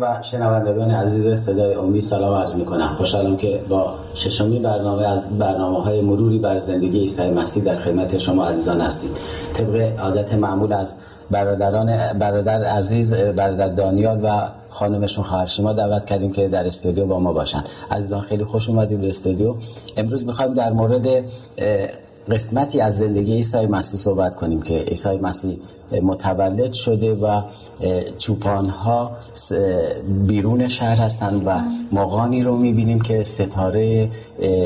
و شنوندگان عزیز صدای امید سلام عرض می کنم خوشحالم که با ششمی برنامه از برنامه های مروری بر زندگی عیسی مسیح در خدمت شما عزیزان هستیم. طبق عادت معمول از برادران برادر عزیز برادر دانیال و خانمشون خواهر شما دعوت کردیم که در استودیو با ما باشن. عزیزان خیلی خوش اومدید به استودیو. امروز می‌خوایم در مورد قسمتی از زندگی عیسی مسیح صحبت کنیم که عیسی مسیح متولد شده و چوپان ها بیرون شهر هستند و مقانی رو می‌بینیم که ستاره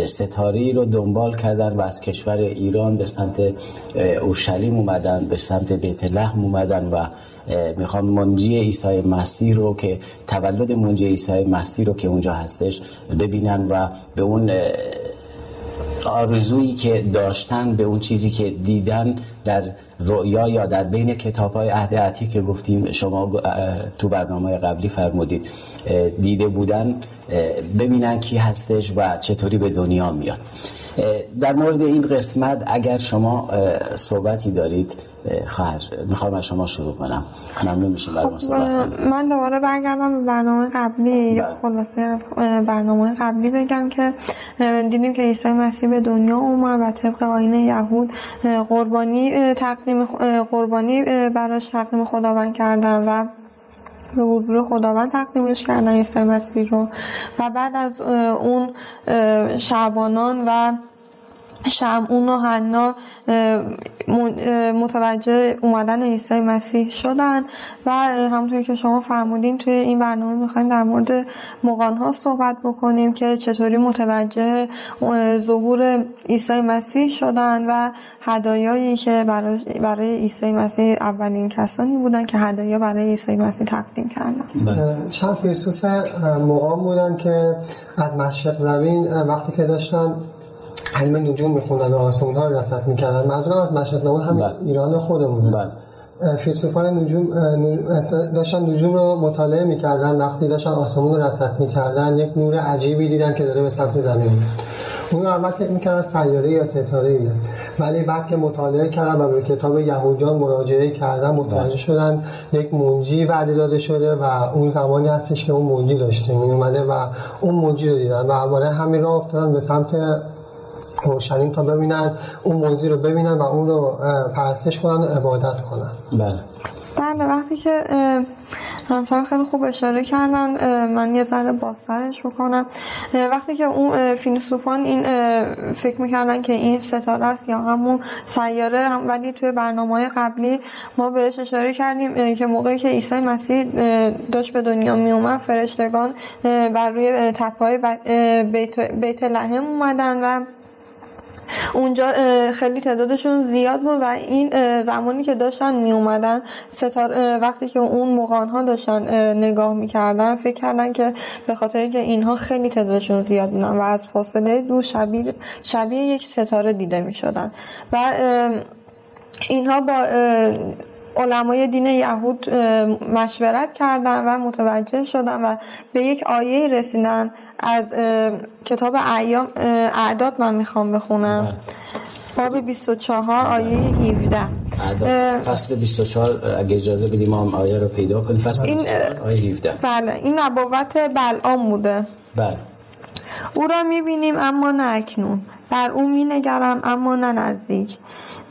ستاره رو دنبال کردن و از کشور ایران به سمت اورشلیم اومدن به سمت بیت لحم اومدن و می‌خوام منجی عیسی مسیح رو که تولد منجی عیسی مسیح رو که اونجا هستش ببینن و به اون آرزویی که داشتن به اون چیزی که دیدن در رؤیا یا در بین کتاب های عهد که گفتیم شما تو برنامه قبلی فرمودید دیده بودن ببینن کی هستش و چطوری به دنیا میاد. در مورد این قسمت اگر شما صحبتی دارید خواهر می‌خوام از شما شروع کنم. ممنون میشیم برای صحبت خب، من دوباره برگردم به برنامه قبلی. بله. خلاصه برنامه قبلی بگم که دیدیم که عیسی مسیح به دنیا اومد و طبق آین یهود قربانی تقدیم قربانی براش تقدیم خداوند کردن و به حضور خداوند تقدیمش کردن عیسی مسیح رو. و بعد از اون شعبانان و شمعون و حنا متوجه اومدن عیسی مسیح شدن و همونطوری که شما فرمودین توی این برنامه می‌خوایم در مورد مقان ها صحبت بکنیم که چطوری متوجه ظهور عیسی مسیح شدن و هدایایی که برای, برای عیسی مسیح اولین کسانی بودن که هدایا برای عیسی مسیح تقدیم کردن بله. چند فیلسوف مقام بودن که از مشرق زمین وقتی که داشتن علم نجوم میخوندن و آسمون ها رو رصد می‌کردن منظورم از مشهد نامه هم بله. ایران خودمونه. بله. فیلسوفان نجوم داشتن نجوم رو مطالعه می‌کردن. وقتی داشتن آسمون رو رصد می‌کردن یک نور عجیبی دیدن که داره به سمت زمین اون اول فکر می‌کردن سیاره یا ستاره ایه. ولی بعد که مطالعه کردن و به کتاب یهودیان مراجعه کردن متوجه شدن یک منجی وعده داده شده و اون زمانی هستش که اون منجی داشته می اومده و اون منجی رو دیدن و برای همین راه افتادن به سمت اورشلیم تا ببینن اون موضوع رو ببینن و اون رو پرستش کنن و عبادت کنن. بله. بله وقتی که همسر خیلی خوب اشاره کردن من یه ذره بازترش بکنم. وقتی که اون فیلسوفان این فکر می‌کردن که این ستاره است یا همون سیاره هم ولی توی برنامه قبلی ما بهش اشاره کردیم که موقعی که عیسی مسیح داشت به دنیا می اومد فرشتگان بر روی تپای بیت, بیت لحم اومدن و اونجا خیلی تعدادشون زیاد بود و این زمانی که داشتن می اومدن ستار وقتی که اون مقان ها داشتن نگاه می‌کردن فکر کردن که به خاطر که اینها خیلی تعدادشون زیاد بودن و از فاصله دور شبیه, شبیه یک ستاره دیده می شدن و اینها با علمای دین یهود مشورت کردن و متوجه شدن و به یک آیه رسیدن از کتاب ایام اعداد من می‌خوام بخونم. بله. باب 24 آیه 17 فصل 24 اگه اجازه بدیم ما آیه رو پیدا کنیم. فصل این 24 آیه 17 بله این نبوت بلعام بوده. بله. او را می‌بینیم اما نه اکنون. بر او مینگرم اما نه نزدیک.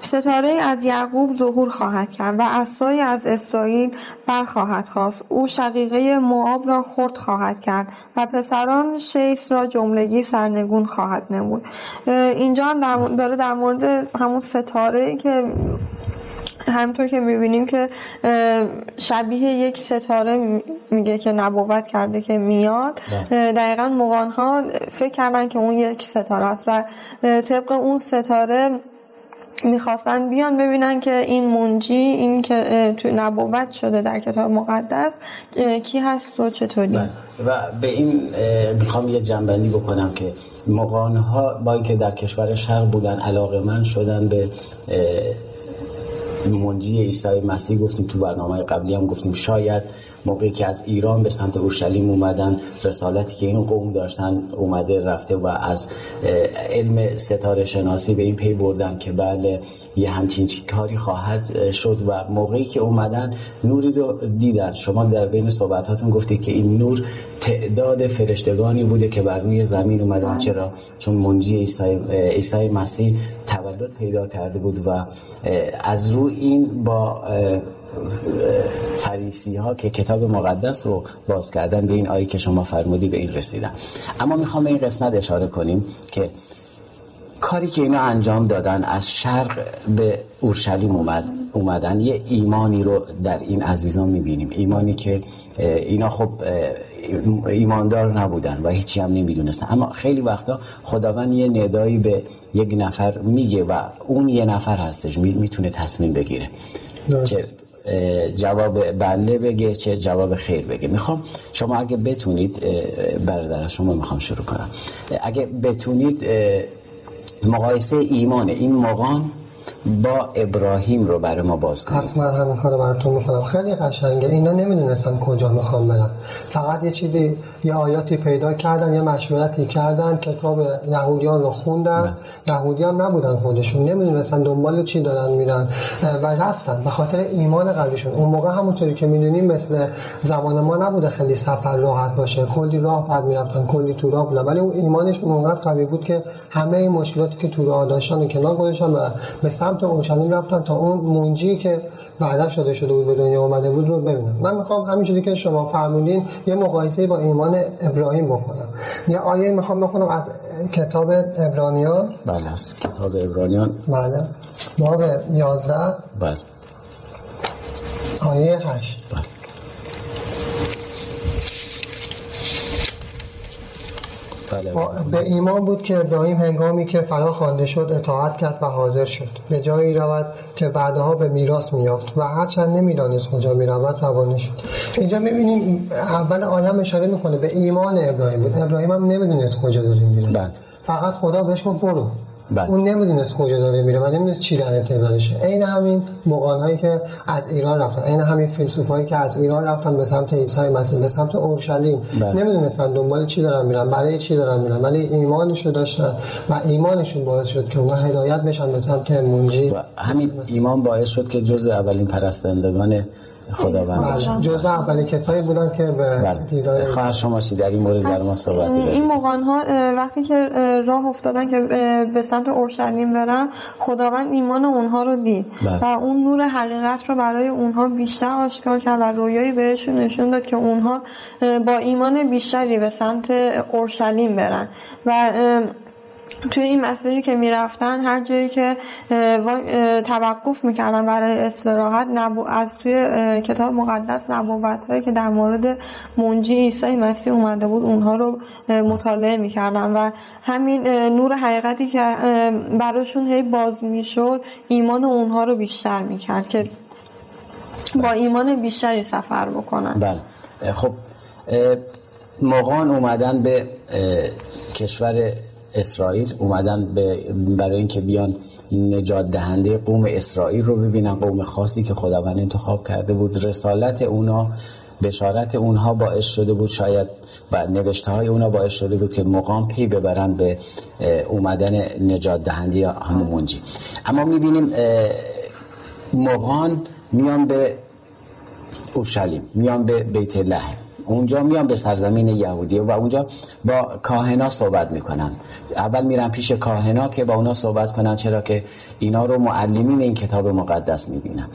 ستاره از یعقوب ظهور خواهد کرد و عصای از اسرائیل برخواهد خواست. او شقیقه معاب را خرد خواهد کرد و پسران شیس را جملگی سرنگون خواهد نمود. اینجا هم داره در مورد همون ستاره که همینطور که می‌بینیم که شبیه یک ستاره میگه که نبوت کرده که میاد بله. دقیقا مغان ها فکر کردن که اون یک ستاره است و طبق اون ستاره می‌خواستن بیان ببینن که این منجی این که تو نبوت شده در کتاب مقدس کی هست و چطوری بله. و به این می‌خوام یه جنبندی بکنم که مقانه ها با که در کشور شرق بودن علاقه من شدن به منجی عیسی مسیح گفتیم تو برنامه قبلی هم گفتیم شاید موقعی که از ایران به سمت اورشلیم اومدن رسالتی که این قوم داشتن اومده رفته و از علم ستاره شناسی به این پی بردن که بله یه همچین کاری خواهد شد و موقعی که اومدن نوری رو دیدن. شما در بین صحبتاتون گفتید که این نور تعداد فرشتگانی بوده که بر روی زمین اومدن. چرا؟ چون منجی عیسی مسیح تولد پیدا کرده بود و از رو این با فریسی ها که کتاب مقدس رو باز کردن به این آیه که شما فرمودی به این رسیدن. اما می‌خوام این قسمت اشاره کنیم که کاری که اینا انجام دادن از شرق به اورشلیم اومد اومدن. یه ایمانی رو در این عزیزان می‌بینیم. ایمانی که اینا خب ایماندار نبودن و هیچی هم نمی‌دونستن. اما خیلی وقتا خداوند یه ندایی به یک نفر میگه و اون یه نفر هستش. می‌تونه تصمیم بگیره. چه جواب بله بگه چه جواب خیر بگه. می‌خوام شما اگه بتونید برادر شما می‌خوام شروع کنم. اگه بتونید مقایسه ایمان این مقان با ابراهیم رو برای ما باز کنید. حتما همین کارو براتون می‌کنم. خیلی قشنگه. اینا نمی‌دونستن کجا می‌خوام برن فقط یه چیزی یه آیاتی پیدا کردن یه مشورتی کردن کتاب یهودیان رو خوندن. یهودی هم نبودن خودشون. نمی‌دونستن دنبال چی دارن میرن. و رفتن. به خاطر ایمان قویشون. اون موقع همونطوری که می‌دونیم مثل زمان ما نبوده خیلی سفر راحت باشه. کلی راه بعد می‌رفتن. کلی تو راه بودن. ولی اون ایمانشون اونقدر قوی بود که همه این مشکلاتی که تو راه داشتن کنار گذاشتن به سمت اورشلیم رفتن تا اون منجی که وعده شده شده بود به دنیا اومده بود رو ببینم. من می‌خوام همینجوری که شما فرمودین یه مقایسه با ایمان ابراهیم بکنم. یه آیه می‌خوام بخونم از کتاب ابرانیان. بله از کتاب ابرانیان. بله. باب 11 بله. آیه 8 بله. بله به ایمان بود که ابراهیم هنگامی که فرا خوانده شد اطاعت کرد و حاضر شد. به جایی رود که بعدها به میراث میافت و هرچند نمی‌دانست کجا می‌رود روانه شد اینجا می‌بینیم اول آدم اشاره می‌کنه به ایمان ابراهیم بود. ابراهیم هم نمی‌دونست کجا داره میره. بله. فقط خدا بهش گفت برو. بله. اون نمی‌دونست کجا داره میره و نمی‌دونست چی در انتظارشه عین همین مقان هایی که از ایران رفتن عین همین فیلسوف هایی که از ایران رفتن به سمت عیسی مسیح به سمت اورشلیم بله. نمی‌دونستن دنبال چی دارن میرن برای چی دارن میرن ولی ایمانشو داشتن و ایمانشون باعث شد که اونها هدایت بشن به سمت منجی و همین ایمان باعث شد که جزء اولین پرستندگان خداوند باشن جزء اولین کسایی بودن که به بله. دیدار خواهر شما چی؟ در این مورد در ما صحبت این موقعان ها وقتی که راه افتادن که به سمت اورشلیم برن خداوند ایمان اونها رو دید. بله. و اون نور حقیقت رو برای اونها بیشتر آشکار کرد و رویایی بهشون نشون داد که اونها با ایمان بیشتری به سمت اورشلیم برن. و توی این مسیری که می‌رفتن هر جایی که توقف می‌کردن برای استراحت نبو از توی کتاب مقدس نبوت هایی که در مورد منجی عیسی مسیح اومده بود اونها رو مطالعه می‌کردن و همین نور حقیقتی که براشون هی باز می‌شد ایمان اونها رو بیشتر می‌کرد که با ایمان بیشتری سفر بکنن. بله. خب مقان اومدن به کشور اسرائیل اومدن به برای اینکه بیان نجات دهنده قوم اسرائیل رو ببینن قوم خاصی که خداوند انتخاب کرده بود. رسالت اونا بشارت اونها باعث شده بود شاید و نوشته های اونا باعث شده بود که مقام پی ببرن به اومدن نجات دهنده یا همون منجی. اما می‌بینیم مقان میان به اورشلیم میان به بیت لحم اونجا میان به سرزمین یهودیه و اونجا با کاهنا صحبت می‌کنن. اول میرن پیش کاهنا که با اونا صحبت کنن چرا که اینا رو معلمین این کتاب مقدس می‌بینن.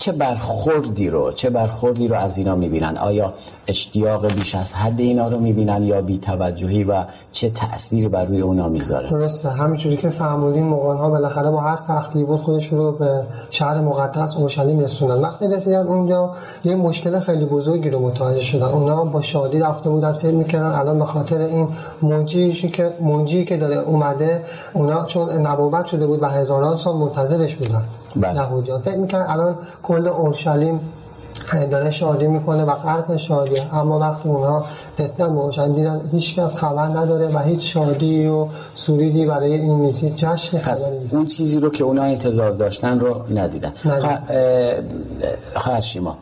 چه برخوردی رو چه برخوردی رو از اینا می‌بینن؟ آیا اشتیاق بیش از حد اینا رو می‌بینن یا بی توجهی و چه تأثیری بر روی اونا می‌ذاره؟ درسته. همینجوری که فهمودین مغان ها بالاخره با هر سختی بود خودش رو به شهر مقدس اورشلیم رسوندن. وقتی رسیدن اونجا یه مشکل خیلی بزرگی رو متوجه شدن. اونا با شادی رفته بودن فکر می‌کردن الان به خاطر این منجی که منجی که داره اومده اونا چون نبوت شده بود و هزاران سال منتظرش بودن. بله. یهودیان فکر می‌کنن الان کل اورشلیم داره شادی می‌کنه و غرق شادیه اما وقتی اونها رسیدن موشن دیدن هیچ کس خبر نداره و هیچ شادی و سروری برای این نیست. جشن پس اون چیزی رو که اونا انتظار داشتن رو ندیدن. خواهر شیما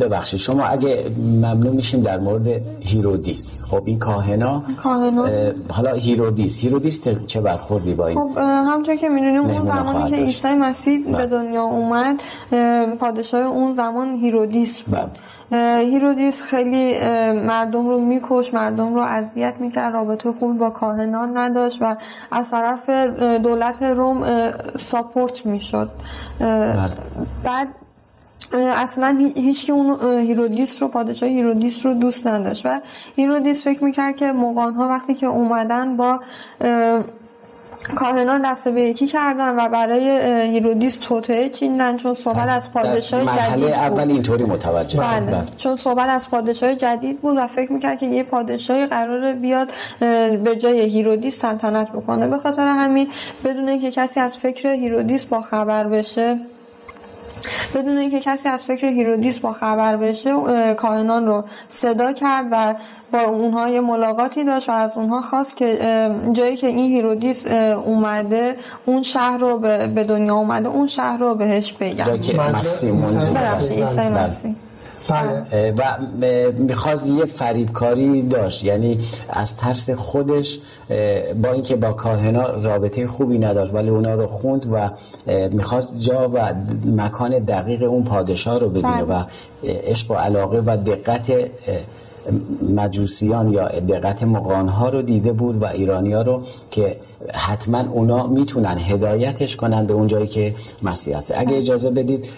ببخشید شما اگه ممنون میشیم در مورد هیرودیس. خب این کاهنا حالا هیرودیس. هیرودیس چه برخوردی با این؟ خب همونطور که می‌دونیم اون زمانی که عیسی مسیح به بله. دنیا اومد پادشاه اون زمان هیرودیس بود. بله. هیرودیس خیلی مردم رو می‌کشت مردم رو اذیت می‌کرد رابطه خوب با کاهنان نداشت و از طرف دولت روم support می‌شد. بله. بعد اصلا هیچ اون هیرودیس رو پادشاه هیرودیس رو دوست نداشت و هیرودیس فکر می‌کرد که مغان ها وقتی که اومدن با کاهنان دست به یکی کردن و برای هیرودیس توطئه چیدن چون صحبت از پادشاه جدید بود اول اینطوری متوجه بله. بله. چون صحبت از پادشاه جدید بود و فکر می‌کرد که یه پادشاهی قرار بیاد به جای هیرودیس سلطنت بکنه به خاطر همین بدون اینکه کسی از فکر هیرودیس با خبر بشه بدون اینکه کسی از فکر هیرودیس با خبر بشه کاهنان رو صدا کرد و با اونها یه ملاقاتی داشت و از اونها خواست که جایی که این هیرودیس اومده اون شهر رو به دنیا اومده اون شهر رو بهش بگم جایی که مسیح. بله. و می‌خواست یه فریبکاری داشت یعنی از ترس خودش با اینکه با کاهنا رابطه خوبی نداشت ولی اونا رو خوند و می‌خواست جا و مکان دقیق اون پادشاه رو ببینه بله. و عشق و علاقه و دقت مجوسیان یا دقت مقانها رو دیده بود و ایرانیا رو که حتما اونا می‌تونن هدایتش کنن به اون جایی که مسیح هست. اگه اجازه بدید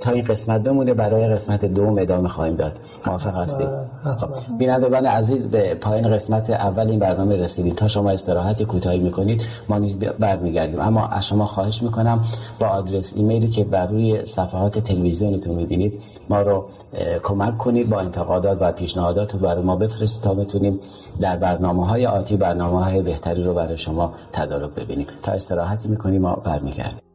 تا این قسمت بمونه برای قسمت دوم ادامه خواهیم داد. موافق هستید؟ خب. بینندگان عزیز به پایین قسمت اول این برنامه رسیدیم. تا شما استراحتی کوتاهی می‌کنید ما نیز برمیگردیم. اما از شما خواهش می‌کنم با آدرس ایمیلی که بر روی صفحات تلویزیونتون می‌بینید ما رو کمک کنید با انتقادات و پیشنهادات رو برای ما بفرستید تا بتونیم در برنامه های آتی برنامه های بهتری رو برای شما تدارک ببینیم. تا استراحتی می‌کنیم ما برمیگردیم.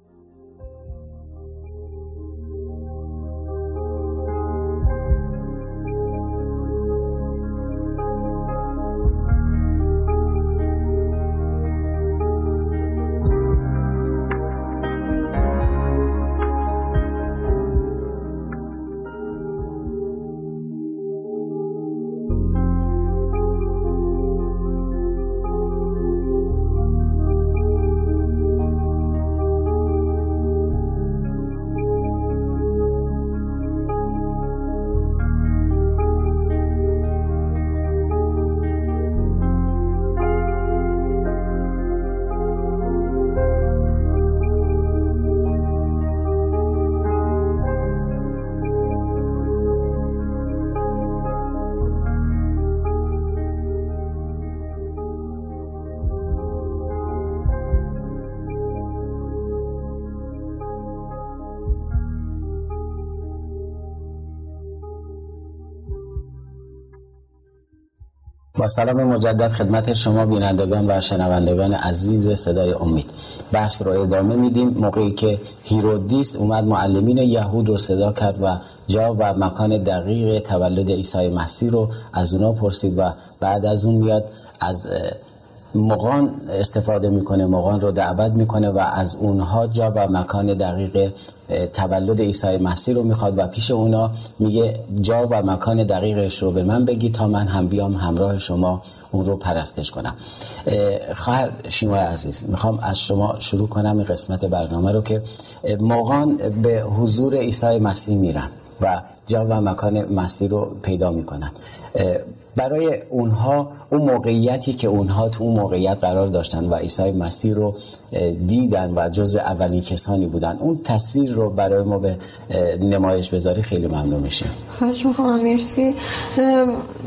سلام مجدد خدمت شما بینندگان و شنوندگان عزیز صدای امید. بحث رو ادامه میدیم. موقعی که هیرودیس اومد معلمین یهود رو صدا کرد و جا و مکان دقیق تولد عیسی مسیح رو از اونا پرسید و بعد از اون میاد از مقان استفاده می‌کنه مقان رو دعوت می‌کنه و از اونها جا و مکان دقیق تولد عیسی مسیح رو می‌خواد و پیش اونا میگه جا و مکان دقیقش رو به من بگی تا من هم بیام همراه شما اون رو پرستش کنم. خواهر شیمای عزیز می‌خوام از شما شروع کنم این قسمت برنامه رو که مقان به حضور عیسی مسیح میرن و جا و مکان مسیح رو پیدا می‌کنن. برای اونها اون موقعیتی که اونها تو اون موقعیت قرار داشتن و عیسی مسیح رو دیدن و جزو اولین کسانی بودن اون تصویر رو برای ما به نمایش بذاری خیلی ممنون میشیم خواهش می‌کنم مرسی.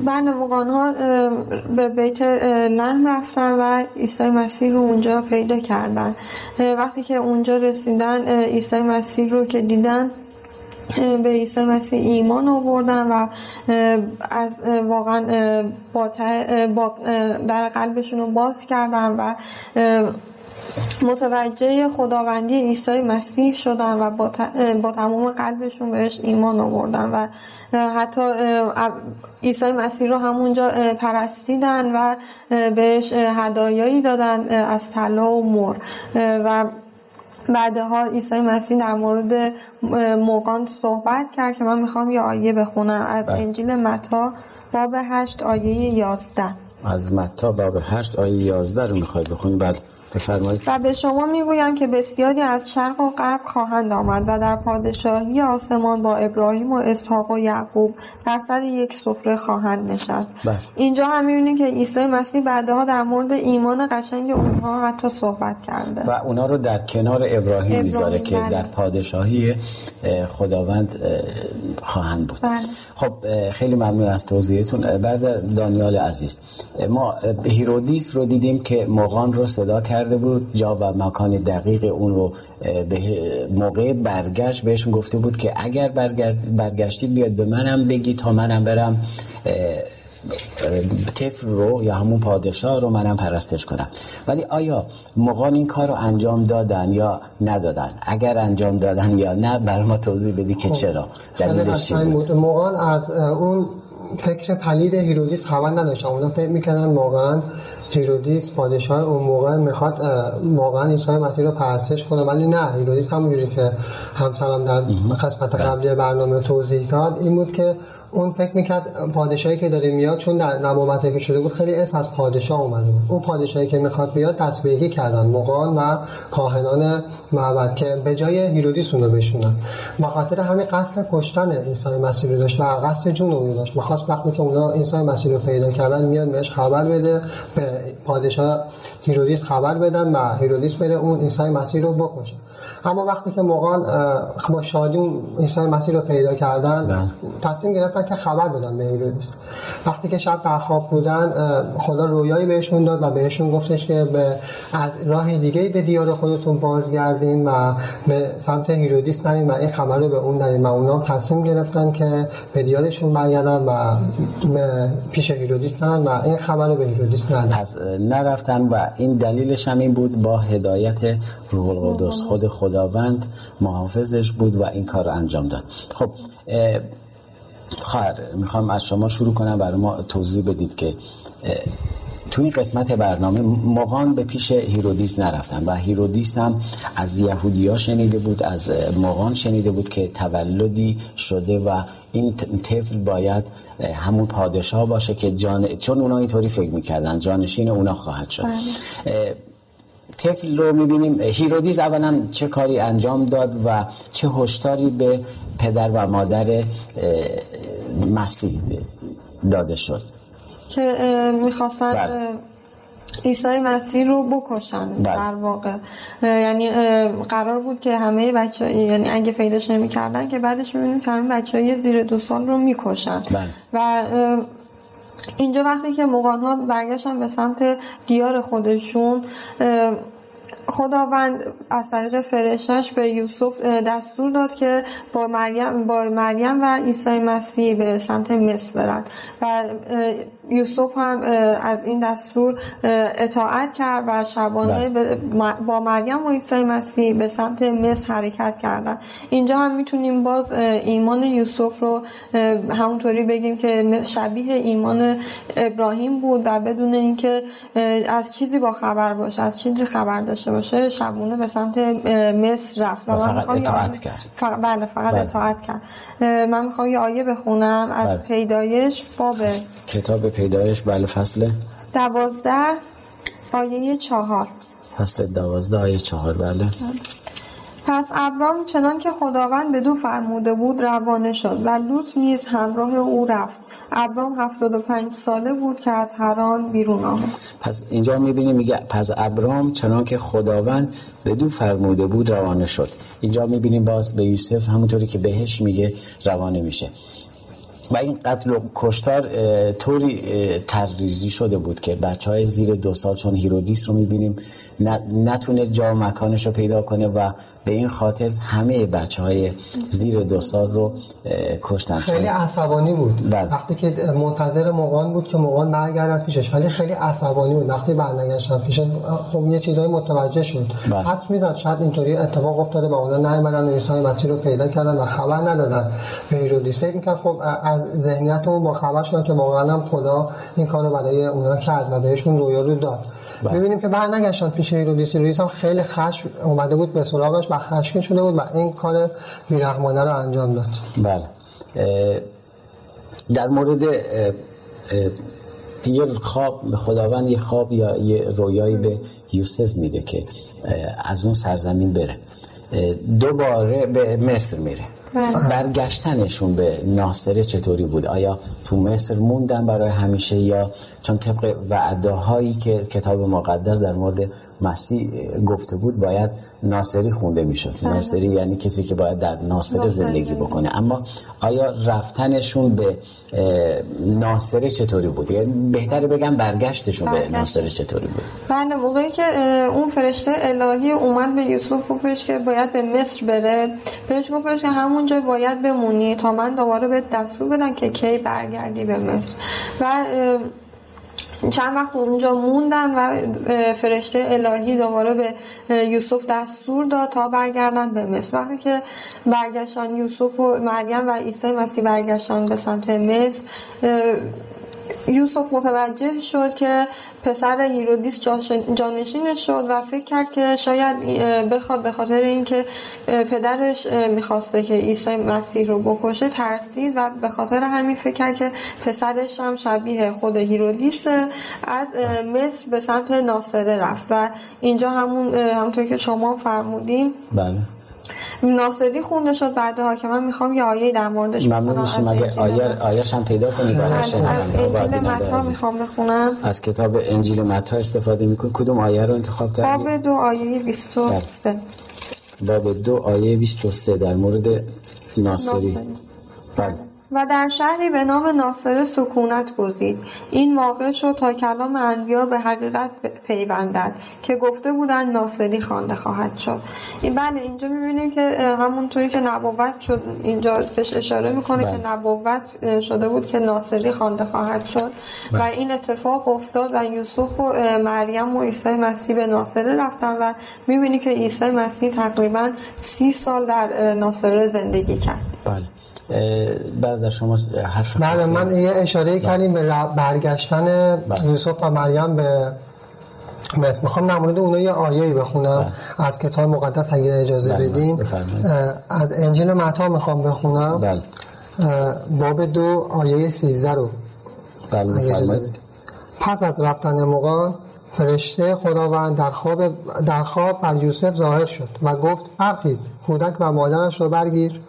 بعد موقعان ها به بیت لحم رفتن و عیسی مسیح رو اونجا پیدا کردن. وقتی که اونجا رسیدن عیسی مسیح رو که دیدن به عیسی مسیح ایمان آوردن و از واقعا با در قلبشون رو باز کردن و متوجه خداوندی عیسی مسیح شدن و با, با تمام قلبشون بهش ایمان آوردن و حتی عیسی مسیح رو همونجا پرستیدن و بهش هدایایی دادن از طلا و مر و بعدها عیسی مسیح در مورد موقان صحبت کرد که من می‌خوام یه آیه بخونم. از بله. انجیل متا باب هشت آیه یازده. از متا باب هشت آیه یازده رو می‌خواید بخونید بله. بفرمایید و به شما می‌گویم که بسیاری از شرق و غرب خواهند آمد و در پادشاهی آسمان با ابراهیم و اسحاق و یعقوب در سر یک سفره خواهند نشست بله. اینجا هم می‌بینیم که عیسی مسیح بعدها در مورد ایمان قشنگ اونها حتی صحبت کرده و اونا رو در کنار ابراهیم, می‌ذاره که بله. در پادشاهی خداوند خواهند بود بله. خب خیلی ممنون از توضیحتون بعد دانیال عزیز ما هیرودیس رو دیدیم که مغان رو صدا کرد کرده بود جا و مکان دقیق اون رو به موقع برگشت بهشون گفته بود که اگر برگشتید بیاد به منم بگی تا منم برم طفل رو یا همون پادشاه رو منم پرستش کنم. ولی آیا مغان این کار رو انجام دادن یا ندادن؟ اگر انجام دادن یا نه بر ما توضیح بدی که خب، چرا؟ دلیلش چی بود؟ مغان از اون فکر پلید هیرودیس خبر نداشتن اونا فکر می‌کنن واقعا هیرودیس پادشاه اون موقع می‌خواد واقعا عیسی مسیح رو پرستش کنه ولی نه هیرودیس همونجوری که همسرم در قسمت بله. قبلی برنامه توضیح کرد این بود که اون فکر می‌کرد پادشاهی که داره میاد چون در نبوته که شده بود خیلی اسم از پادشاه اومده بود. اون پادشاهی که می‌خواد بیاد توضیحی کردن مغان و کاهنان معبد که به جای هیرودیس اونو بشونن. به خاطر همین قصد کشتن عیسی مسیح رو داشت و قصد جون رو داشت. می‌خواست وقتی که اونا عیسی مسیح رو پیدا کردن میاد بهش خبر بده به پادشاه هیرودیس خبر بدن و هیرودیس بره اون عیسی مسیح رو بکشه. اما وقتی که مغان با شادی عیسی مسیح رو پیدا کردن بله. تصمیم گرفتن که خبر بدن به هیرودیس وقتی که شب در خواب بودن خدا رویایی بهشون داد و بهشون گفتش که به از راه دیگه به دیار خودتون بازگردین و به سمت هیرودیس نرین و این خبر رو به اون ندین و اونا تصمیم گرفتن که به دیارشون برگردن و پیش هیرودیس نرن و این خبر رو به هیرودیس ندن پس نرفتن و این دلیلش هم این بود با هدایت روح القدس خود خداوند محافظش بود و این کار رو انجام داد. خب خواهر می‌خوام از شما شروع کنم. برای ما توضیح بدید که تو این قسمت برنامه مغان به پیش هیرودیس نرفتن و هیرودیس هم از یهودی ها شنیده بود از مغان شنیده بود که تولدی شده و این طفل باید همون پادشاه باشه که جان چون اونا اینطوری فکر می‌کردن جانشین اونا خواهد شد. بله. طفل رو می‌بینیم هیرودیس اولا چه کاری انجام داد و چه هشداری به پدر و مادر مسیح داده شد که می‌خواستن بله. عیسی مسیح رو بکشن بله. در واقع یعنی قرار بود که همه بچه یعنی اگه پیداش نمی‌کردن که بعدش می‌بینیم که همه بچه های زیر دو سال رو می‌کشن بله. و اینجا وقتی که مغان ها برگشتن به سمت دیار خودشون خداوند از طریق فرشتش به یوسف دستور داد که با مریم با مریم و عیسی مسیح به سمت مصر برند و یوسف هم از این دستور اطاعت کرد و شبانه بله. با مریم و عیسی مسیح به سمت مصر حرکت کردن اینجا هم می‌تونیم باز ایمان یوسف رو همونطوری بگیم که شبیه ایمان ابراهیم بود و بدون اینکه از چیزی با خبر باشه از چیزی خبر داشته باشه شبونه به سمت مصر رفت و من فقط اطاعت کرد بله فقط بله. اطاعت کرد من می‌خوام یه آیه بخونم از بله. پیدایش باب کتاب پیدایش بله فصل؟ دوازده آیه چهار. فصل دوازده آیه چهار بله. پس ابرام چنان که خداوند به دو فرموده بود روانه شد و لوط نیز همراه او رفت. ابرام 75 ساله بود که از هران بیرون آمد. پس اینجا می‌بینیم میگه پس اَبرام چنان که خداوند به دو فرموده بود روانه شد. اینجا می‌بینیم باز به یوسف همونطوری که بهش میگه روانه میشه. و این قتل و کشتار طوری طرح‌ریزی شده بود که بچه های زیر دو سال چون هیرودیس رو می‌بینیم نتونست جا و مکانش رو پیدا کنه و به این خاطر همه بچه های زیر دو سال رو کشتن. خیلی عصبانی بود. بله. وقتی که منتظر مغان بود که مغان برگردن پیشش ولی خیلی عصبانی بود. وقتی برنگشتن پیشش خب یه چیزایی متوجه شد. بله. حدس می‌زد. شاید اینطوری اتفاق افتاده با اونا نیومدن و مسیح رو پیدا کردن و خبر ندادن. به هیرودیس. فکر می‌کرد خب از ذهنیت اون با خبر شدن که واقعا هم خدا این کارو برای اونا کرد و بهشون رویا رو داد. ببینیم بله. که برنگشتن پیش هیرودیس هیرودیس هم خیلی خشم اومده بود به سراغش و خشمگین شده بود و این کار بیرحمانه رو انجام داد. بله. در مورد یه خواب خداوند یه خواب یا یه رویایی به یوسف میده که از اون سرزمین بره. دوباره به مصر میره. برگشتنشون به ناصره چطوری بود؟ آیا تو مصر موندن برای همیشه یا چون طبق وعده هایی که کتاب مقدس در مورد مسیح گفته بود باید ناصری خونده می‌شد. بله. ناصری یعنی کسی که باید در ناصره زندگی بکنه. اما آیا رفتنشون به ناصره چطوری بود؟ یعنی بهتره بگم برگشتشون به ناصره چطوری بود؟ بله موقعی که اون فرشته الهی اومد به یوسف گفتش که باید به مصر بره. بهش گفتش که همونجا باید بمونی تا من دوباره به دستور بدم که کی برگردی به مصر. و چند وقت اونجا موندن و فرشته الهی دوباره به یوسف دستور داد تا برگردن به مصر. وقتی که برگشتن یوسف و مریم و عیسی مسیح برگشتن به سمت مصر یوسف متوجه شد که پسر هیرودیس جانشین شد و فکر کرد که شاید بخواد به خاطر اینکه پدرش می‌خواسته که عیسی مسیح رو بکشه ترسید و به خاطر همین فکر کرد که پسرش هم شبیه خود هیرودیس از مصر به سمت ناصره رفت. و اینجا همون همونطور که شما فرمودیم بله. ناصری خونده شد بعدها که من می‌خوام یه آیه در موردش ممنون میشیم. اگه آیه آیه‌ش هم پیدا کنید برای از انجیل متی می‌خوام بخونم. از کتاب انجیل متی استفاده می‌کنید. کدوم آیه رو انتخاب کردید؟ باب دو آیه 23 باب دو آیه 23 در مورد ناصری. بله. و در شهری به نام ناصر سکونت گزید این واقع شد تا کلام انبیا به حقیقت پیوندد که گفته بودن ناصری خوانده خواهد شد این بله اینجا می‌بینیم که همونطوری که نبوت شد اینجا بهش اشاره می‌کنه که بله. نبوت شده بود که ناصری خوانده خواهد شد و بله. این اتفاق افتاد و یوسف و مریم و عیسی مسیح به ناصره رفتن و می‌بینی که عیسی مسیح تقریبا سی سال در ناصره زندگی کرد بله بعد شما حرف بله من یه اشاره بله. کردیم به برگشتن بله. یوسف و مریم به مصر می‌خوام نمونده اونها یه آیه‌ای بخونم بله. از کتاب مقدس اگه اجازه بله. بدین از انجیل متا می‌خوام بخونم بله. باب دو آیه 13 رو بله پس از رفتن مقان فرشته خداوند در خواب در خواب بر یوسف ظاهر شد و گفت برخیز کودک و مادرش رو برگیر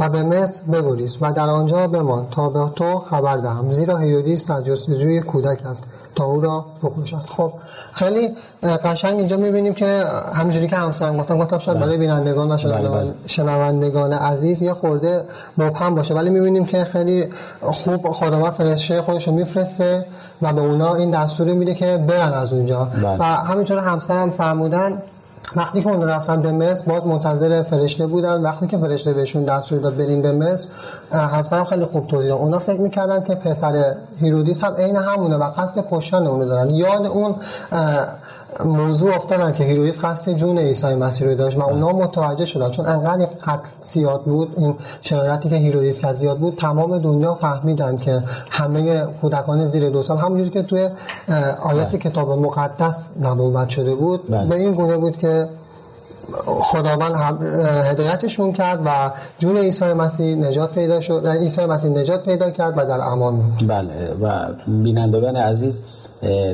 و به مصر بگریز و در آنجا بمان تا به تو خبر دهم. زیرا هیرودیس در جستجوی کودک است تا او را بکشد. خب خیلی قشنگ اینجا می‌بینیم که همجوری که همسرم گفتم گفتم شاید برای بینندگان و بله، بله. شنوندگان عزیز یه خورده مبهم باشه. ولی می‌بینیم که خیلی خوب خداوند فرشته خودش رو میفرسته و به اونا این دستور میده که برن از اونجا. بله. و همینطور همسرم فرمودن وقتی که اون رفتن به مصر باز منتظر فرشته بودن. وقتی که فرشته بهشون دستور داد بریم به مصر همسرم خیلی خوب توضیح اونا فکر می‌کردن که پسر هیرودیس هم عین همونه و قصد کشتن اونو دارن. یاد اون موضوع افتادن که هیرودیس قصد جون عیسی مسیح رو داشت و اونا متوجه شدن چون انقدر قتل زیاد بود این شرایطی که هیرودیس کرد زیاد بود تمام دنیا فهمیدن که همه کودکان زیر دو سال همونجوری که توی آیات بله. کتاب مقدس نبوت شده بود بله. به این گونه بود که خداوند هدایتشون کرد و جون عیسی مسیح نجات پیدا شد عیسی مسیح نجات پیدا کرد و در امان بود بله و بینندگان عزیز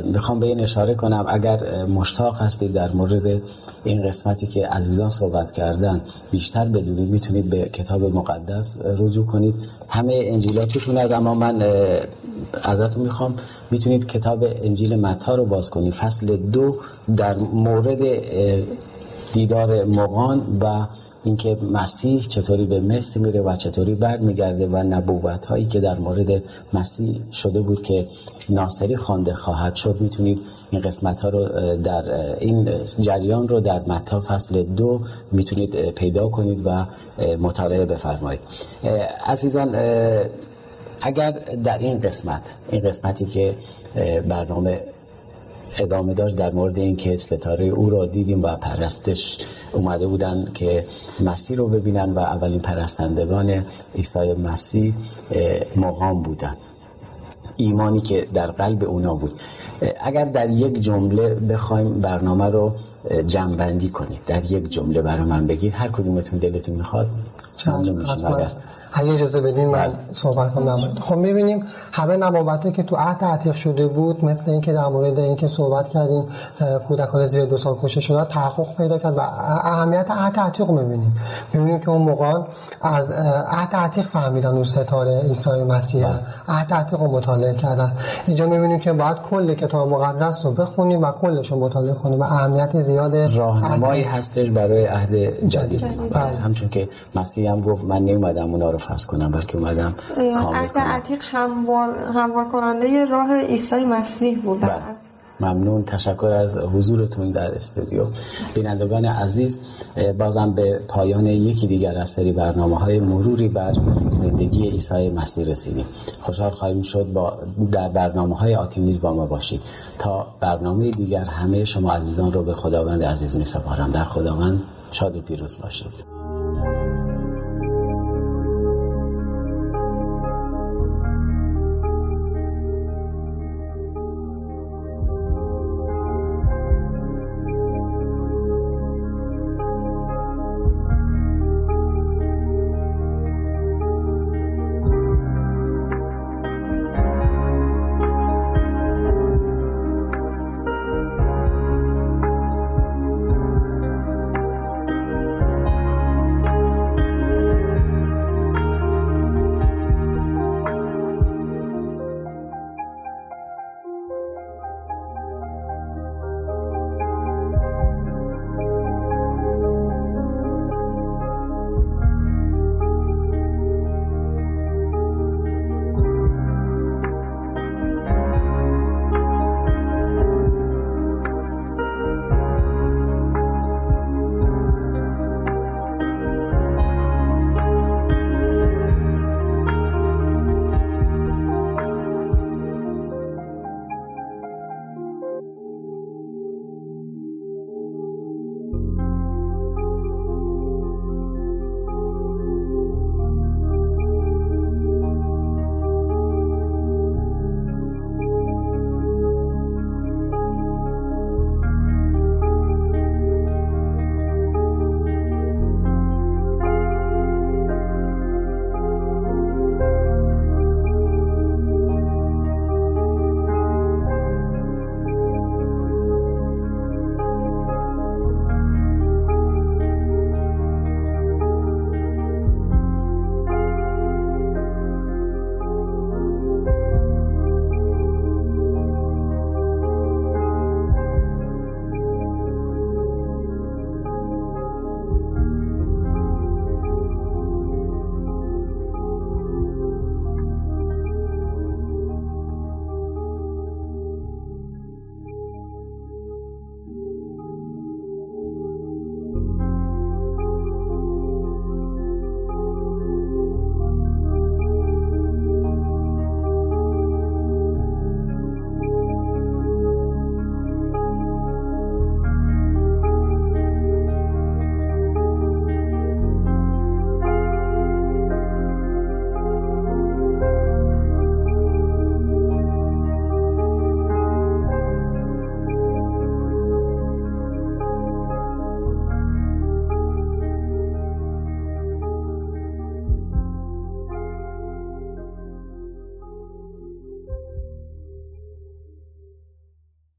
می‌خوام به این اشاره کنم. اگر مشتاق هستید در مورد این قسمتی که عزیزان صحبت کردن بیشتر بدونید می‌تونید به کتاب مقدس رجوع کنید. همه انجیلاتشون از اما من ازتون می‌خوام می‌تونید کتاب انجیل متا رو باز کنید. فصل دو در مورد دیدار مغان و اینکه مسیح چطوری به مصر میره و چطوری برمیگرده و نبوت هایی که در مورد مسیح شده بود که ناصری خوانده خواهد شد می‌تونید این قسمت ها رو در این جریان رو در متا فصل دو می‌تونید پیدا کنید و مطالعه بفرمایید. عزیزان اگر در این قسمت این قسمتی که برنامه ادامه داشت در مورد اینکه ستاره او را دیدیم و پرستش اومده بودن که مسیح رو ببینن و اولین پرستندگان عیسی مسیح مقام بودن ایمانی که در قلب اونا بود. اگر در یک جمله بخوایم برنامه رو جمعبندی کنید. در یک جمله برای من بگید. هر کدومتون دلتون می‌خواد ممنون میشیم اگر اگه اجازه بدین من بله. صحبت کنم خب می‌بینیم همه نبوته که تو عهد عتیق شده بود مثل اینکه در مورد اینکه صحبت کردیم کودکان زیر دو سال کشته شده تحقق پیدا کرد و اهمیت عهد عتیق رو می‌بینیم می‌بینیم که اون موقع از عهد عتیق فهمیدن اون ستاره عیسی مسیح بله. عهد عتیق رو مطالعه کردن اینجا می‌بینیم که باید کل کتاب مقدس رو بخونیم و کلش رو مطالعه کنیم و اهمیت زیاد راهنمایی هستش برای عهد جدید بله. همچون که مسیح هم گفت من نمیدم اونا رو فصل کنم بلکه اومدم کامل کنم. عتیق هموار, هموار کننده راه عیسی مسیح بود. بله. ممنون. تشکر از حضورتون در استودیو. بینندگان عزیز بازم به پایان یکی دیگر از سری برنامه های مروری بر زندگی عیسی مسیح رسیدیم. خوشحال خواهیم شد با در برنامه های آتیمیز با ما باشید. تا برنامه دیگر همه شما عزیزان رو به خداوند عزیز می سپارم در خداوند شاد و پیروز باشید.